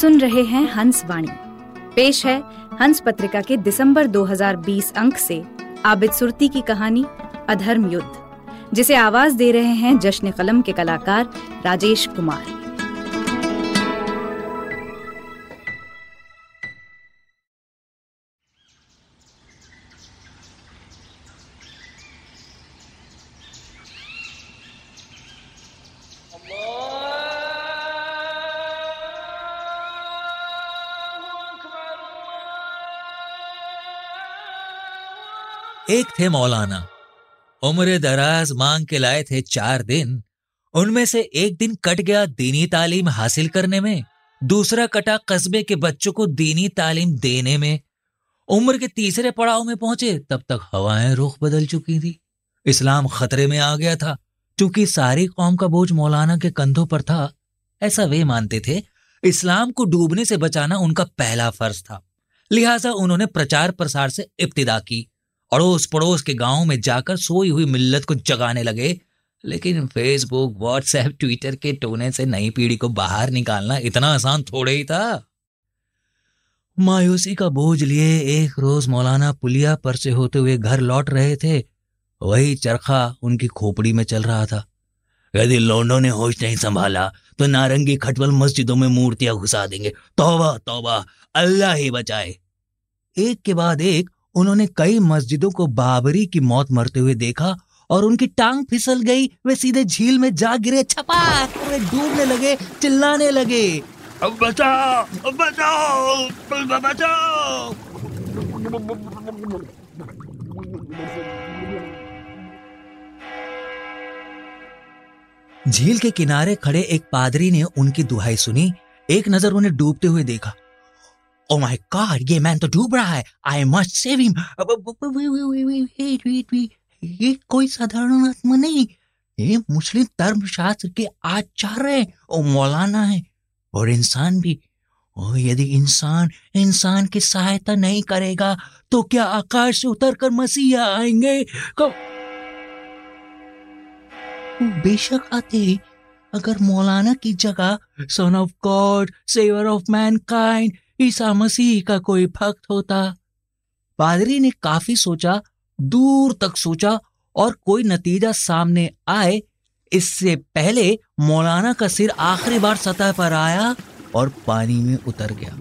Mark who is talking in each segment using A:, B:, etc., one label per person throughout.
A: सुन रहे हैं हंस वाणी। पेश है हंस पत्रिका के दिसंबर 2020 अंक से आबिद सुरती की कहानी, अधर्म युद्ध, जिसे आवाज़ दे रहे हैं जश्न कलम के कलाकार राजेश कुमार।
B: एक थे मौलाना। उम्र दराज मांग के लाए थे चार दिन। उनमें से एक दिन कट गया दीनी तालीम हासिल करने में, दूसरा कटा कस्बे के बच्चों को दीनी तालीम देने में। उम्र के तीसरे पड़ाव में पहुँचे, तब तक हवाएँ रुख बदल चुकी थी। इस्लाम खतरे में आ गया था, क्योंकि सारी कौम का बोझ मौलाना के कंधों पर था। ऐसा वे मानते थे, इस्लाम को डूबने से बचाना उनका पहला फ़र्ज़ था। लिहाजा उन्होंने प्रचार प्रसार से इब्तदा की। अड़ोस पड़ोस के गाँव में जाकर सोई हुई मिल्लत को जगाने लगे। लेकिन फेसबुक व्हाट्सएप ट्विटर के टोने से नई पीढ़ी को बाहर निकालना इतना आसान थोड़े ही था। मायूसी का बोझ लिए एक रोज मौलाना पुलिया पर से होते हुए घर लौट रहे थे। वही चरखा उनकी खोपड़ी में चल रहा था। यदि लोंडो ने होश नहीं संभाला तो नारंगी खटवल मस्जिदों में मूर्तियाँ घुसा देंगे। तौबा तौबा, अल्लाह ही बचाए। एक के बाद एक उन्होंने कई मस्जिदों को बाबरी की मौत मरते हुए देखा और उनकी टांग फिसल गई। वे सीधे झील में जा गिरे छपा डूबने लगे चिल्लाने लगे। अब बचाओ अब बचाओ बचाओ। झील के किनारे खड़े एक पादरी ने उनकी दुहाई सुनी। एक नज़र उन्हें डूबते हुए देखा। ओ माय गॉड ये मैन तो डूब रहा है आई मस्ट सेव हिम ये कोई साधारण आत्मा नहीं। ये मुस्लिम धर्म शास्त्र के आचार्य और मौलाना है। और इंसान भी। और यदि इंसान इंसान की सहायता नहीं करेगा तो क्या आकाश से उतरकर मसीहा आएँगे? बेशक आते अगर मौलाना की जगह son of god saviour of mankind Isa Masih का कोई भक्त होता। पादरी ने काफ़ी सोचा दूर तक सोचा और कोई नतीजा सामने आए। इससे पहले मौलाना का सिर आखिरी बार सतह पर आया और पानी में उतर गया।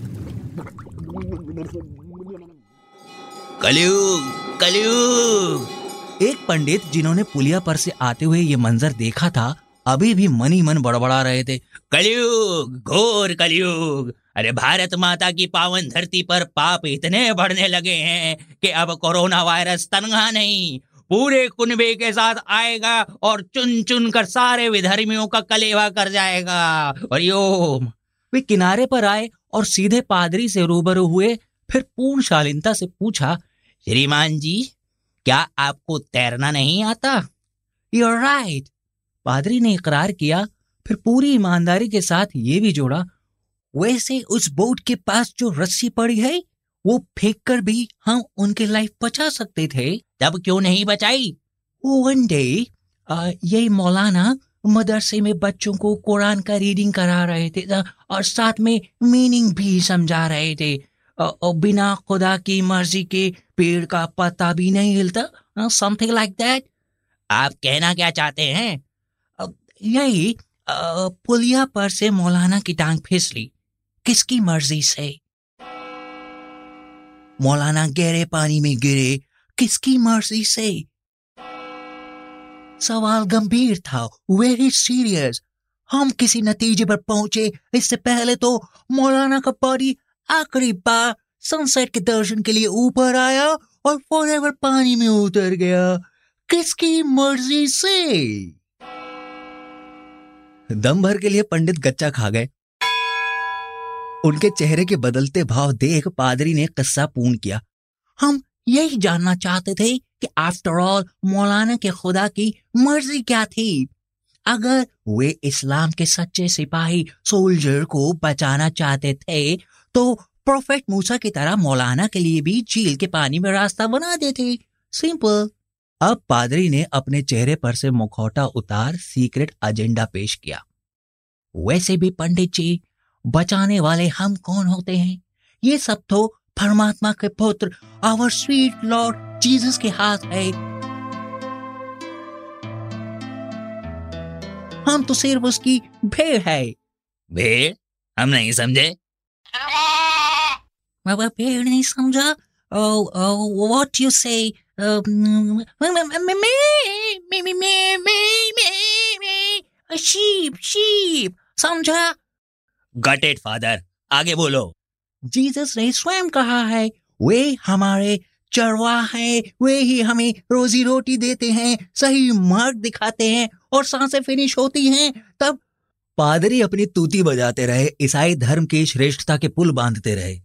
B: कलयुग कलयुग। एक पंडित जिन्होंने पुलिया पर से आते हुए ये मंजर देखा था अभी भी मनी मन बड़बड़ा रहे थे। कलयुग, घोर कलयुग। अरे भारत माता की पावन धरती पर पाप इतने बढ़ने लगे हैं कि अब कोरोना वायरस तनहा नहीं। पूरे कुनबे के साथ आएगा और चुन चुन कर सारे विधर्मियों का कलेवा कर जाएगा। और यो, वे किनारे पर आए और सीधे पादरी से रूबरू हुए, फिर पूर्ण शालीनता से पूछा, श्रीमान जी, क्या आपको तैरना नहीं आता? यूर राइट पादरी ने इकरार किया फिर पूरी ईमानदारी के साथ ये भी जोड़ा, वैसे उस बोट के पास जो रस्सी पड़ी है, वो फेंक कर भी हम उनकी लाइफ बचा सकते थे। तब क्यों नहीं बचाई? वन डे यही मौलाना मदरसे में बच्चों को कुरान का रीडिंग करा रहे थे और साथ में मीनिंग भी समझा रहे थे। और बिना खुदा की मर्ज़ी के पेड़ का पत्ता भी नहीं हिलता समथिंग लाइक दैट आप कहना क्या चाहते हैं? यही पुलिया पर से मौलाना की टांग फिसली किसकी मर्ज़ी से? मौलाना गहरे पानी में गिरे। किसकी मर्ज़ी से? सवाल गंभीर था। वेरी सीरियस हम किसी नतीजे पर पहुँचे। इससे पहले तो मौलाना का बॉडी आखिरी बार सनसेट के दर्शन के लिए ऊपर आया और फॉरएवर पानी में उतर गया। किसकी मर्ज़ी से? दम भर के लिए पंडित गच्चा खा गए। उनके चेहरे के बदलते भाव देख पादरी ने किस्सा पूर्ण किया। हम यही जानना चाहते थे कि आफ्टर ऑल मौलाना के खुदा की मर्ज़ी क्या थी। अगर वे इस्लाम के सच्चे सिपाही सोल्जर को बचाना चाहते थे तो प्रोफेट मूसा की तरह मौलाना के लिए भी झील के पानी में रास्ता बना देते। सिंपल अब पादरी ने अपने चेहरे पर से मुखौटा उतार सीक्रेट एजेंडा पेश किया। वैसे भी पंडित जी बचाने वाले हम कौन होते हैं? ये सब तो परमात्मा के पुत्र आवर स्वीट लॉर्ड जीसस के हाथ है। हम तो सिर्फ़ उसकी भेड़ है। भेड़? हम नहीं समझे। बाबा भेड़ नहीं समझा? Oh O what you say sheep sheep समझा? गटेड फादर आगे बोलो। जीसस ने स्वयं कहा है वे हमारे चरवा है वे ही हमें रोजी रोटी देते हैं सही मार्ग दिखाते हैं और साँसें फिनिश होती हैं। तब पादरी अपनी तूती बजाते रहे ईसाई धर्म की श्रेष्ठता के पुल बांधते रहे।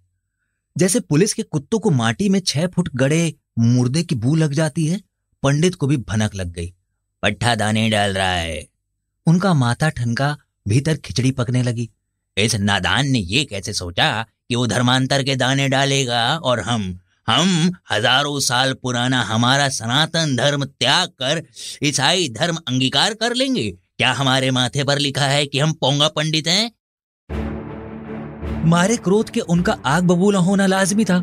B: जैसे पुलिस के कुत्तों को माटी में छह फुट गड़े मुर्दे की बू लग जाती है, पंडित को भी भनक लग गई। पट्ठा दाने डाल रहा है। उनका माथा ठनका भीतर खिचड़ी पकने लगी। इस नादान ने ये कैसे सोचा कि वो धर्मांतर के दाने डालेगा और हम हम हज़ारों साल पुराना हमारा सनातन धर्म त्याग कर, ईसाई धर्म अंगीकार कर लेंगे। क्या हमारे माथे पर लिखा है कि हम पोंगा पंडित हैं? मारे क्रोध के उनका आग बबूला होना लाजमी था।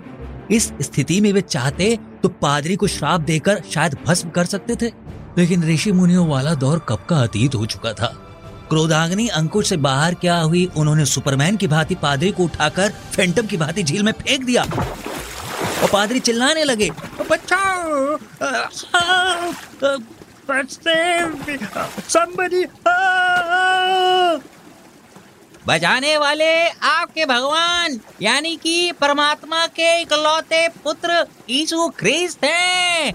B: इस स्थिति में वे चाहते तो पादरी को श्राप देकर शायद भस्म कर सकते थे। लेकिन ऋषि मुनियों वाला दौर कब का अतीत हो चुका था। क्रोधाग्नि अंकुश से बाहर क्या हुई, उन्होंने सुपरमैन की भांति पादरी को उठाकर फैंटम की भांति झील में फेंक दिया। और पादरी चिल्लाने लगे, बचाओ बचाने वाले आपके भगवान, यानी कि परमात्मा के इकलौते पुत्र यीशु ख्रिस्त हैं।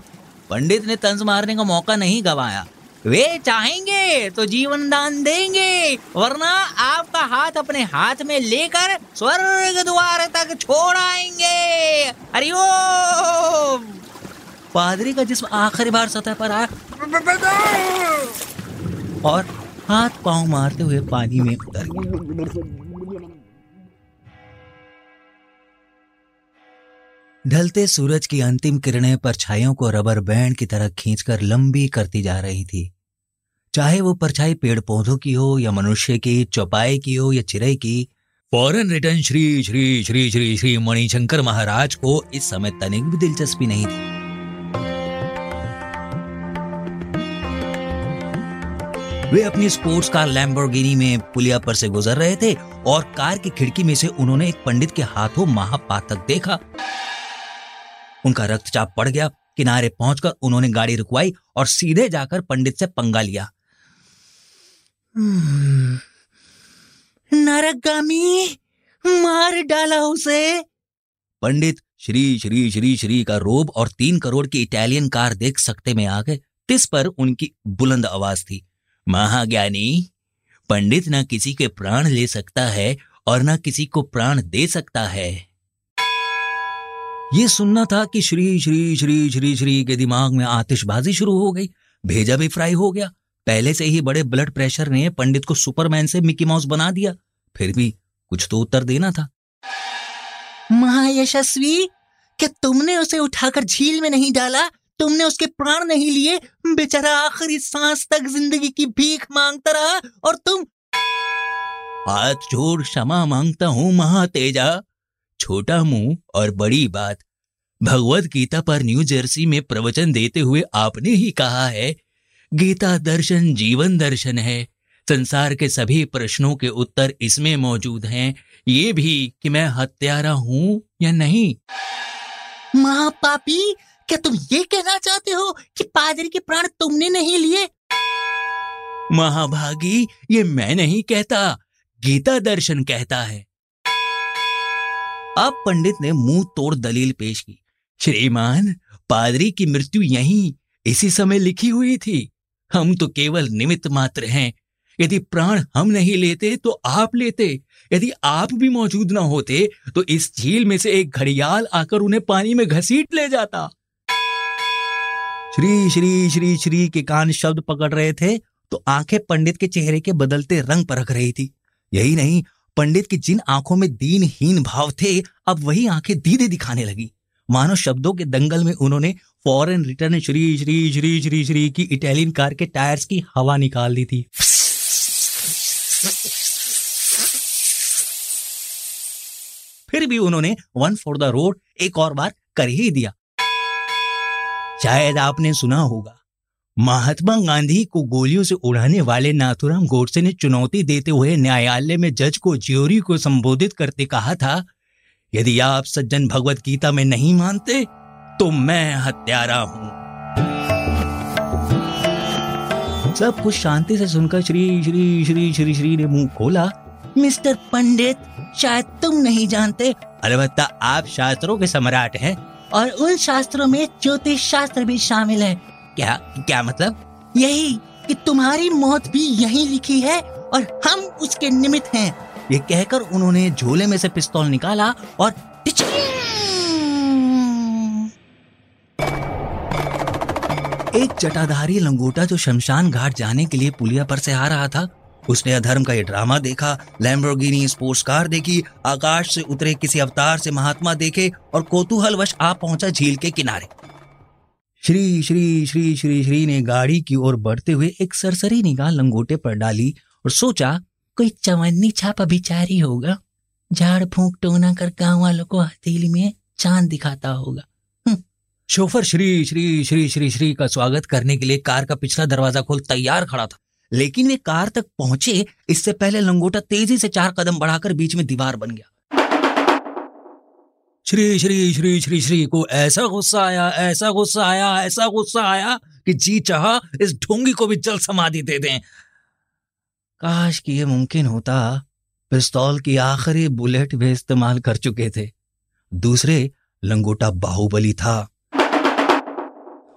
B: पंडित ने तंज मारने का मौका नहीं गवाया। वे चाहेंगे तो जीवन दान देंगे, वरना आपका हाथ अपने हाथ में लेकर स्वर्ग द्वार तक छोड़ आएँगे। हरिओम पादरी का जिसम आखिरी बार सतह पर आया और हाथ पाँव मारते हुए पानी में उतर गया। ढलते सूरज की अंतिम किरणें परछाइयों को रबर बैंड की तरह खींचकर लंबी करती जा रही थी। चाहे वो परछाई पेड़ पौधों की हो या मनुष्य की, चौपाई की हो या चिरई की, फॉरन रिटर्न श्री श्री श्री श्री श्री मणिशंकर महाराज को इस समय तनिक भी दिलचस्पी नहीं थी। वे अपनी स्पोर्ट्स कार लैम्बोर्गिनी में पुलिया पर से गुजर रहे थे और कार की खिड़की में से उन्होंने एक पंडित के हाथों महापातक देखा। उनका रक्तचाप पड़ गया। किनारे पहुंचकर उन्होंने गाड़ी रुकवाई और सीधे जाकर पंडित से पंगा लिया। हम्म, नरगामी मार डाला उसे। पंडित श्री श्री श्री श्री का रोब और तीन करोड़ की इटालियन कार देख सकते में आ गए। तिस पर उनकी बुलंद आवाज़ थी। महाज्ञानी, पंडित न किसी के प्राण ले सकता है और न किसी को प्राण दे सकता है। ये सुनना था कि श्री श्री श्री श्री श्री के दिमाग में आतिशबाजी शुरू हो गई। भेजा भी फ्राई हो गया। पहले से ही बड़े ब्लड प्रेशर ने पंडित को सुपरमैन से मिकी माउस बना दिया। फिर भी कुछ तो उत्तर देना था। महायशस्वी, क्या तुमने उसे उठाकर झील में नहीं डाला? तुमने उसके प्राण नहीं लिए, बेचारा आखिरी सांस तक ज़िंदगी की भीख माँगता रहा और तुम हाथ जोड़ क्षमा माँगता हूँ महातेजा। छोटा मुँह और बड़ी बात। भगवत गीता पर न्यू जर्सी में प्रवचन देते हुए आपने ही कहा है, गीता दर्शन जीवन दर्शन है। संसार के सभी प्रश्नों के उत्तर इसमें मौजूद हैं। ये भी कि मैं हत्यारा हूँ या नहीं। महापापी क्या तुम ये कहना चाहते हो कि पादरी के प्राण तुमने नहीं लिए? महाभागी, ये मैं नहीं कहता। गीता दर्शन कहता है। अब पंडित ने मुँह तोड़ दलील पेश की। श्रीमान, पादरी की मृत्यु यहीं, इसी समय लिखी हुई थी। हम तो केवल निमित्त मात्र हैं। यदि प्राण हम नहीं लेते तो आप लेते। यदि आप भी मौजूद ना होते तो इस झील में से एक घड़ियाल आकर उन्हें पानी में घसीट ले जाता। श्री श्री श्री श्री के कान शब्द पकड़ रहे थे तो आँखें पंडित के चेहरे के बदलते रंग परख रही थी। यही नहीं, पंडित की जिन आँखों में दीनहीन भाव थे, अब वही आँखें दीदे दिखाने लगी। मानो शब्दों के दंगल में उन्होंने फॉरेन रिटर्न श्री श्री श्री श्री श्री की इटालियन कार के टायर्स की हवा निकाल दी थी। फिर भी उन्होंने वन फॉर द रोड एक और बार कर ही दिया। शायद आपने सुना होगा, महात्मा गांधी को गोलियों से उड़ाने वाले नाथुराम गोडसे ने चुनौती देते हुए न्यायालय में जज को ज्योरी को संबोधित करते कहा था, यदि आप सज्जन भगवत गीता में नहीं मानते तो मैं हत्यारा हूँ। सब कुछ शांति से सुनकर श्री श्री श्री श्री श्री ने मुँह खोला। मिस्टर पंडित, शायद तुम नहीं जानते, अलबत्ता आप शास्त्रों के सम्राट हैं। और उन शास्त्रों में ज्योतिष शास्त्र भी शामिल है। क्या क्या मतलब? यही कि तुम्हारी मौत भी यही लिखी है और हम उसके निमित्त हैं। ये कहकर उन्होंने झोले में से पिस्तौल निकाला और एक जटाधारी लंगोटा जो शमशान घाट जाने के लिए पुलिया पर से आ रहा था उसने अधर्म का ये ड्रामा देखा लैम्बोर्गिनी स्पोर्ट्स कार देखी, आकाश से उतरे किसी अवतार से महात्मा देखे और कोतूहलवश आ पहुँचा झील के किनारे। श्री श्री श्री श्री श्री ने गाड़ी की ओर बढ़ते हुए एक सरसरी निगाह लंगोटे पर डाली और सोचा, कोई चवन्नी छाप अभिचारी होगा। झाड़ फूंक टोना कर गाँव वालों को हथेली में चाँद दिखाता होगा। शोफर, श्री श्री श्री श्री श्री का स्वागत करने के लिए कार का पिछला दरवाज़ा खोल तैयार खड़ा था। लेकिन वे कार तक पहुँचे, इससे पहले लंगोटा तेज़ी से चार कदम बढ़ाकर बीच में दीवार बन गया। श्री श्री श्री श्री श्री को ऐसा गुस्सा आया, ऐसा गुस्सा आया, ऐसा गुस्सा आया कि जी चाह इस ढोंगी को भी जल समाधि दे दें। काश कि यह मुमकिन होता, पिस्तौल की आखिरी बुलेट वे इस्तेमाल कर चुके थे। दूसरे, लंगोटा बाहुबली था।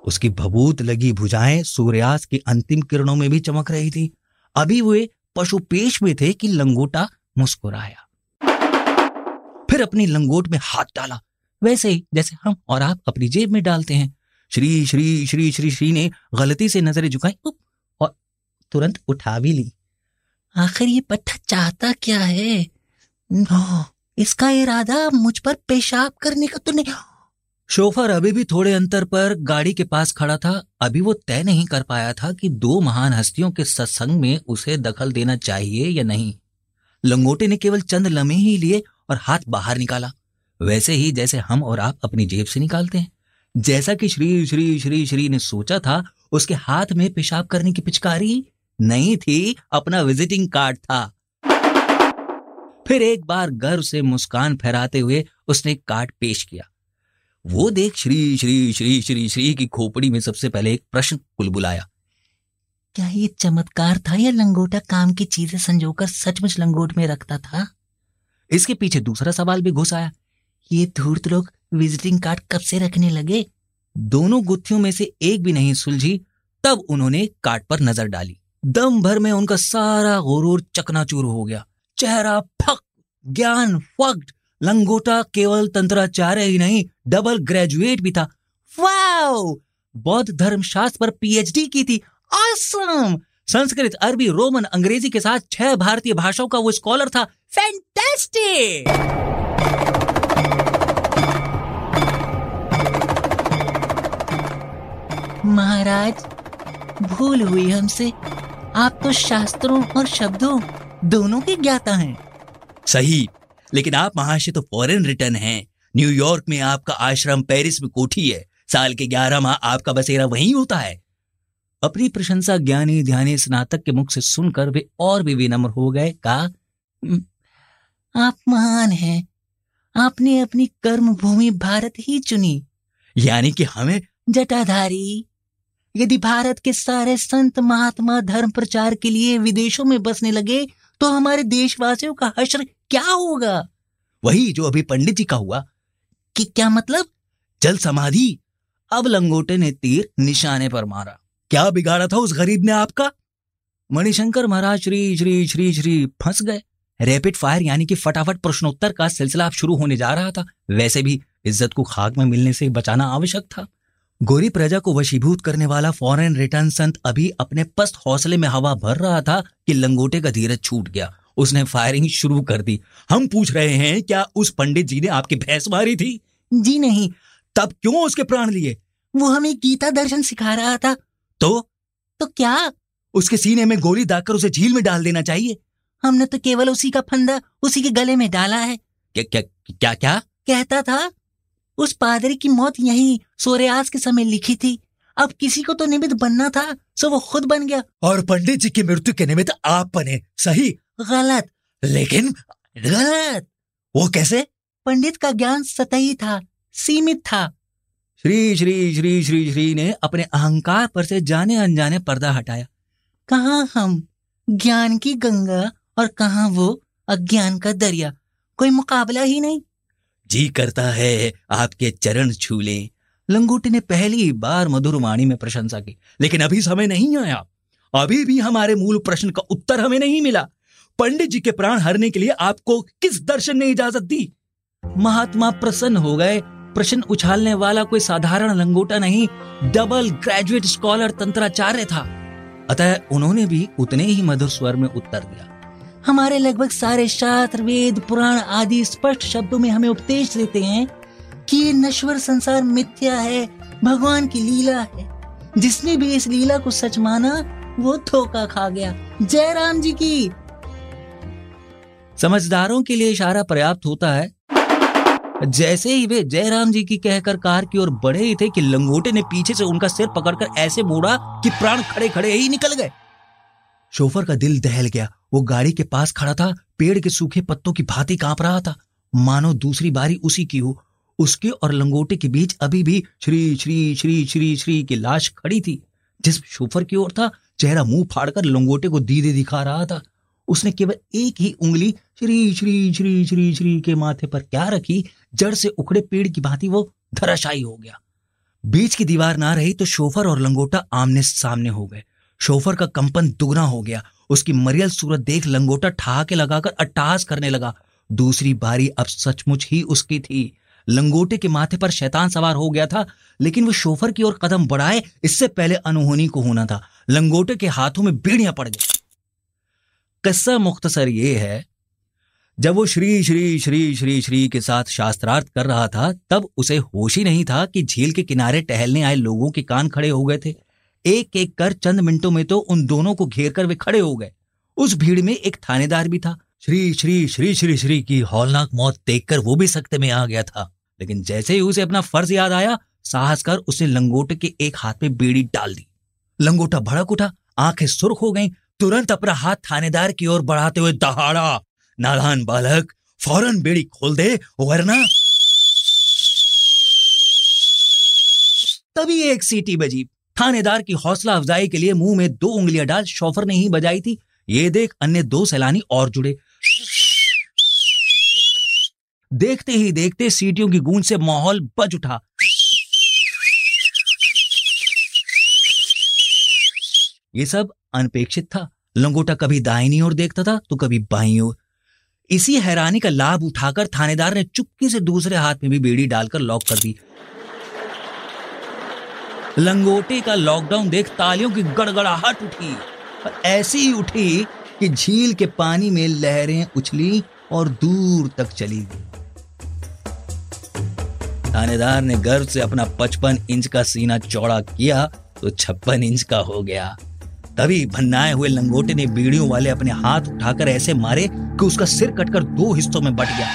B: उसकी भभूत लगी भुजाएँ सूर्यास्त की अंतिम किरणों में भी चमक रही थी। अभी वे पशु पेश में थे कि लंगोटा मुस्कुराया। फिर अपनी लंगोट में हाथ डाला। वैसे ही, जैसे हम और आप अपनी जेब में डालते हैं। श्री श्री श्री श्री श्री ने गलती से नज़रें झुकाई और तुरंत उठा भी ली। आखिर ये पट्टा चाहता क्या है? इसका इरादा मुझ पर पेशाब करने का तो नहीं। शोफर अभी भी थोड़े अंतर पर गाड़ी के पास खड़ा था। अभी वो तय नहीं कर पाया था कि दो महान हस्तियों के सत्संग में उसे दखल देना चाहिए या नहीं। लंगोटे ने केवल चंद लम्हे ही लिए और हाथ बाहर निकाला। वैसे ही जैसे हम और आप अपनी जेब से निकालते हैं। जैसा कि श्री श्री श्री श्री ने सोचा था, उसके हाथ में पेशाब करने की पिचकारी नहीं थी, अपना विजिटिंग कार्ड था। फिर एक बार गर्व से मुस्कान फहराते हुए उसने कार्ड पेश किया। वो देख श्री श्री श्री श्री श्री की खोपड़ी में सबसे पहले एक प्रश्न बुलबुलाया। क्या ये चमत्कार था या लंगोटा काम की चीज़ें संजोकर सचमुच लंगोट में रखता था? इसके पीछे दूसरा सवाल भी घुस आया। ये धूर्त लोग विजिटिंग कार्ड कब से रखने लगे? दोनों गुत्थियों में से एक भी नहीं सुलझी, तब उन्होंने कार्ड पर नज़र डाली। दम भर में उनका सारा गुरूर चकनाचूर हो गया। चेहरा फक, ज्ञान फक्ड लंगोटा केवल तंत्राचार्य ही नहीं डबल ग्रेजुएट भी था। बौद्ध धर्म शास्त्र पर पीएचडी की थी। Awesome! संस्कृत, अरबी, रोमन, अंग्रेज़ी के साथ छह भारतीय भाषाओं का वो स्कॉलर था। फैंटास्टिक महाराज, भूल हुई हमसे, आप तो शास्त्रों और शब्दों दोनों के ज्ञाता हैं। सही। लेकिन आप महाशय तो फॉरेन रिटर्न हैं। न्यूयॉर्क में आपका आश्रम पेरिस में कोठी है। साल के ग्यारह माह आपका बसेरा वहीं होता है। अपनी प्रशंसा ज्ञानी, ध्यानी, स्नातक के मुख से सुनकर वे और भी विनम्र हो गए, कहा आप महान हैं। आपने अपनी कर्म भूमि भारत ही चुनी। यानी कि हमें जटाधारी। यदि भारत के सारे संत महात्मा धर्म प्रचार के लिए विदेशों में बसने लगे तो हमारे देशवासियों का हश्र क्या होगा? वही जो अभी पंडित जी का हुआ, कि क्या मतलब? जल समाधि। अब लंगोटे ने तीर निशाने पर मारा। क्या बिगाड़ा था उस गरीब ने आपका? मणिशंकर महाराज श्री श्री श्री श्री फंस गए। रैपिड फायर यानी कि फटाफट प्रश्नोत्तर का सिलसिला शुरू होने जा रहा था। वैसे भी इज़्ज़त को खाक में मिलने से बचाना आवश्यक था। गोरी प्रजा को वशीभूत करने वाला फॉरेन रिटर्न संत अभी अपने पस्त हौसले में हवा भर रहा था कि लंगोटे का धीरज छूट गया। उसने फायरिंग शुरू कर दी। हम पूछ रहे हैं क्या उस पंडित जी ने आपकी भैंस मारी थी? जी नहीं। तब क्यों उसके प्राण लिए? वो हमें गीता दर्शन सिखा रहा था। तो? तो क्या? उसके सीने में गोली दागकर उसे झील में डाल देना चाहिए। हमने तो केवल उसी का फंदा उसी के गले में डाला है। क्या क्या क्या क्या? कहता था उस पादरी की मौत यही सूर्यास्त के समय लिखी थी। अब किसी को तो निमित्त बनना था सो वो खुद बन गया। और पंडित जी की मृत्यु के निमित्त आप बने। सही? गलत, लेकिन गलत। वो कैसे? पंडित का ज्ञान सतही था, सीमित था। श्री श्री श्री श्री श्री ने अपने अहंकार पर से जाने अनजाने पर्दा हटाया। कहा हम? ज्ञान की गंगा और कहा वो अज्ञान का दरिया? कोई मुकाबला ही नहीं। जी करता है, आपके चरण छू लें। लंगोटी ने पहली बार मधुर वाणी में प्रशंसा की, लेकिन अभी समय नहीं आया। अभी भी हमारे मूल प्रश्न का उत्तर हमें नहीं मिला। पंडित जी के प्राण हरने के लिए आपको किस दर्शन ने इजाज़त दी? महात्मा प्रसन्न हो गए। प्रश्न उछालने वाला कोई साधारण लंगोटा नहीं डबल ग्रेजुएट स्कॉलर तंत्राचार्य था। अतः उन्होंने भी उतने ही मधुर स्वर में उत्तर दिया। हमारे लगभग सारे शास्त्र, वेद, पुराण आदि स्पष्ट शब्दों में हमें उपदेश देते हैं कि ये नश्वर संसार मिथ्या है, भगवान की लीला है। जिसने भी इस लीला को सच माना, वो धोखा खा गया। जय राम जी की समझदारों के लिए इशारा पर्याप्त होता है। जैसे ही वे जयराम जी की कहकर कार की ओर बढ़े ही थे कि लंगोटे ने पीछे से उनका सिर पकड़कर ऐसे मोड़ा कि प्राण खड़े खड़े ही निकल गए। शोफर का दिल दहल गया। वो गाड़ी के पास खड़ा था। पेड़ के सूखे पत्तों की भांति काँप रहा था। मानो दूसरी बारी उसी की हो। उसके और लंगोटे के बीच अभी भी श्री श्री श्री श्री श्री की लाश खड़ी थी, जिस शोफर की ओर था। चेहरा मुँह फाड़कर लंगोटे को दीदे दिखा रहा था। उसने केवल एक ही उंगली श्री श्री श्री श्री श्री के माथे पर क्या रखी? जड़ से उखड़े पेड़ की भांति वो धराशायी हो गया। बीच की दीवार ना रही तो शोफर और लंगोटा आमने सामने हो गए। शोफर का कंपन दुगना हो गया। उसकी मरियल सूरत देख लंगोटा ठहाके लगाकर अट्टास करने लगा। दूसरी बारी अब सचमुच ही उसकी थी। लंगोटे के माथे पर शैतान सवार हो गया था, लेकिन वो शोफर की ओर कदम बढ़ाए, इससे पहले अनहोनी को होना था। लंगोटे के हाथों में बीड़ियाँ पड़ गई। किस्सा मुख्तसर ये है, जब वो श्री श्री श्री श्री श्री के साथ शास्त्रार्थ कर रहा था, तब उसे होश ही नहीं था कि झील के किनारे टहलने आए लोगों के कान खड़े हो गए थे। एक एक कर चंद मिनटों में तो उन दोनों को घेर कर वे खड़े हो गए। उस भीड़ में एक थानेदार भी था। श्री श्री श्री श्री श्री की हौलनाक मौत देखकर वो भी सख्त में आ गया था। लेकिन जैसे ही उसे अपना फ़र्ज़ याद आया, साहस कर उसने लंगोटे के एक हाथ में बेड़ी डाल दी। लंगोटा भड़क उठा, आँखें सुर्ख हो गईं तुरंत अपना हाथ थानेदार की ओर बढ़ाते हुए दहाड़ा। नादान बालक, फ़ौरन बेड़ी खोल दे, वरना तभी एक सीटी बजी। थानेदार की हौसला अफजाई के लिए मुँह में दो उंगलियाँ डाल शोफर ने ही बजाई थी। ये देख अन्य दो सैलानी और जुड़े। देखते ही देखते सीटियों की गूंज से माहौल बज उठा। ये सब अनपेक्षित था। लंगोटा कभी दाहिनी ओर देखता था तो कभी बाई ओर। इसी हैरानी का लाभ उठाकर थानेदार ने चुपके से दूसरे हाथ में भी बेड़ी डालकर लॉक कर दी। लंगोटे का लॉकडाउन देख तालियों की गड़गड़ाहट उठी। और ऐसी उठी कि झील के पानी में लहरें उछली और दूर तक चली गई। थानेदार ने गर्व से अपना पचपन इंच का सीना चौड़ा किया तो छप्पन इंच का हो गया। तभी भन्नाए हुए लंगोटे ने बीड़ियों वाले अपने हाथ उठाकर ऐसे मारे कि उसका सिर कटकर दो हिस्सों में बट गया।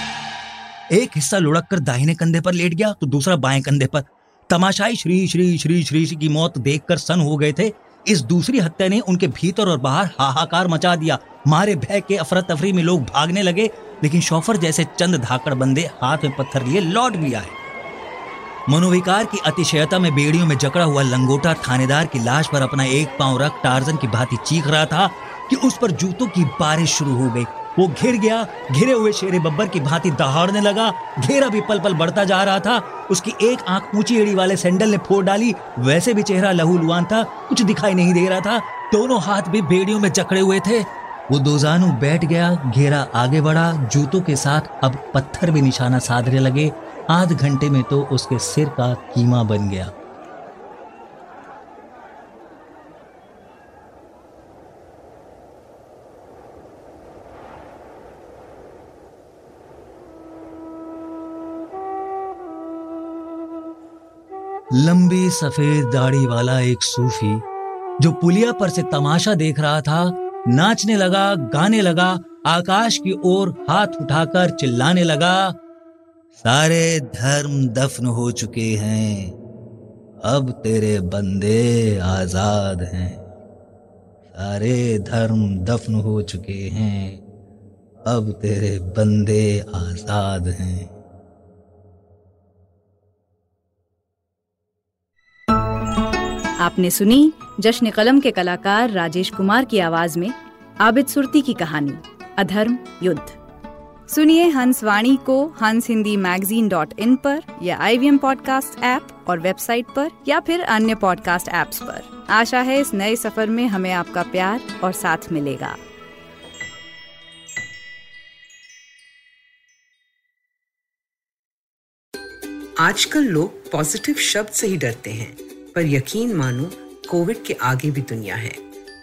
B: एक हिस्सा लुढ़क कर दाहिने कंधे पर लेट गया तो दूसरा बाएँ कंधे पर। तमाशाई श्री श्री श्री श्री की मौत देखकर सन हो गए थे। इस दूसरी हत्या ने उनके भीतर और बाहर हाहाकार मचा दिया। मारे, भय के अफरा तफरी में लोग भागने लगे, लेकिन शौफर जैसे चंद धाकड़ बंदे हाथ में पत्थर लिए लौट भी आए। मनोविकार की अतिशयता में बेड़ियों में जकड़ा हुआ लंगोटा थानेदार की लाश पर अपना एक पाँव रख टार्जन की भांति चीख रहा था कि उस पर जूतों की बारिश शुरू हो गई। वो घिर गया, घिरे हुए शेरे बब्बर की भांति दहाड़ने लगा। घेरा भी पल पल बढ़ता जा रहा था। उसकी एक आँख ऊँची एड़ी वाले सैंडल ने फोड़ डाली। वैसे भी चेहरा लहूलुआन था, कुछ दिखाई नहीं दे रहा था। दोनों हाथ भी बेड़ियों में जकड़े हुए थे। वो दोजानू बैठ गया, घेरा आगे बढ़ा, जूतों के साथ अब पत्थर भी निशाना साधने लगे। आध घंटे में तो उसके सिर का कीमा बन गया। लंबी सफ़ेद दाढ़ी वाला एक सूफी, जो पुलिया पर से तमाशा देख रहा था, नाचने लगा, गाने लगा, आकाश की ओर हाथ उठाकर चिल्लाने लगा सारे धर्म दफन हो चुके हैं। अब तेरे बंदे आज़ाद हैं। सारे धर्म दफन हो चुके हैं। अब तेरे बंदे आज़ाद हैं।
A: आपने सुनी जश्न कलम के कलाकार राजेश कुमार की आवाज़ में आबिद सुरती की कहानी, अधर्म, युद्ध। सुनिए हंस वाणी को हंस हिंदी मैगजीन डॉट इन पर या आई वी पॉडकास्ट ऐप और वेबसाइट पर या फिर अन्य पॉडकास्ट ऐप्स पर। आशा है इस नए सफ़र में हमें आपका प्यार और साथ मिलेगा।
C: आजकल लोग पॉजिटिव शब्द से ही डरते हैं, पर यकीन मानो, कोविड के आगे भी दुनिया है,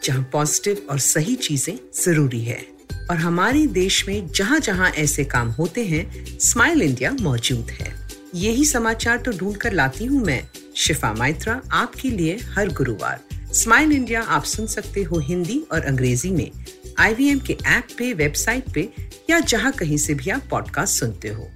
C: जहाँ पॉजिटिव और सही चीज़ें ज़रूरी है। और हमारे देश में जहाँ जहाँ ऐसे काम होते हैं स्माइल इंडिया मौजूद है। यही समाचार तो ढूंढ कर लाती हूँ मैं। शिफा माइत्रा आपके लिए हर गुरुवार। स्माइल इंडिया आप सुन सकते हो हिंदी और अंग्रेज़ी में। आईवीएम के ऐप पे वेबसाइट पे या जहाँ कहीं से भी आप पॉडकास्ट सुनते हो।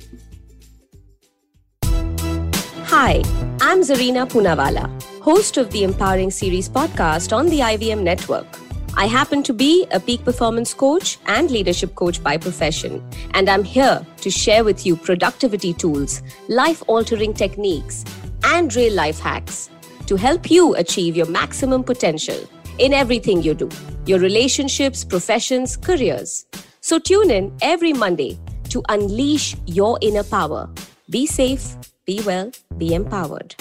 D: Hi, I'm Zarina Punawala, host of the Empowering Series podcast on the IVM network. I happen to be a peak performance coach and leadership coach by profession, and I'm here to share with you productivity tools, life altering techniques, and real life hacks to help you achieve your maximum potential in everything you do your relationships, professions, careers. So tune in every Monday to unleash your inner power. Be safe, be well, be empowered.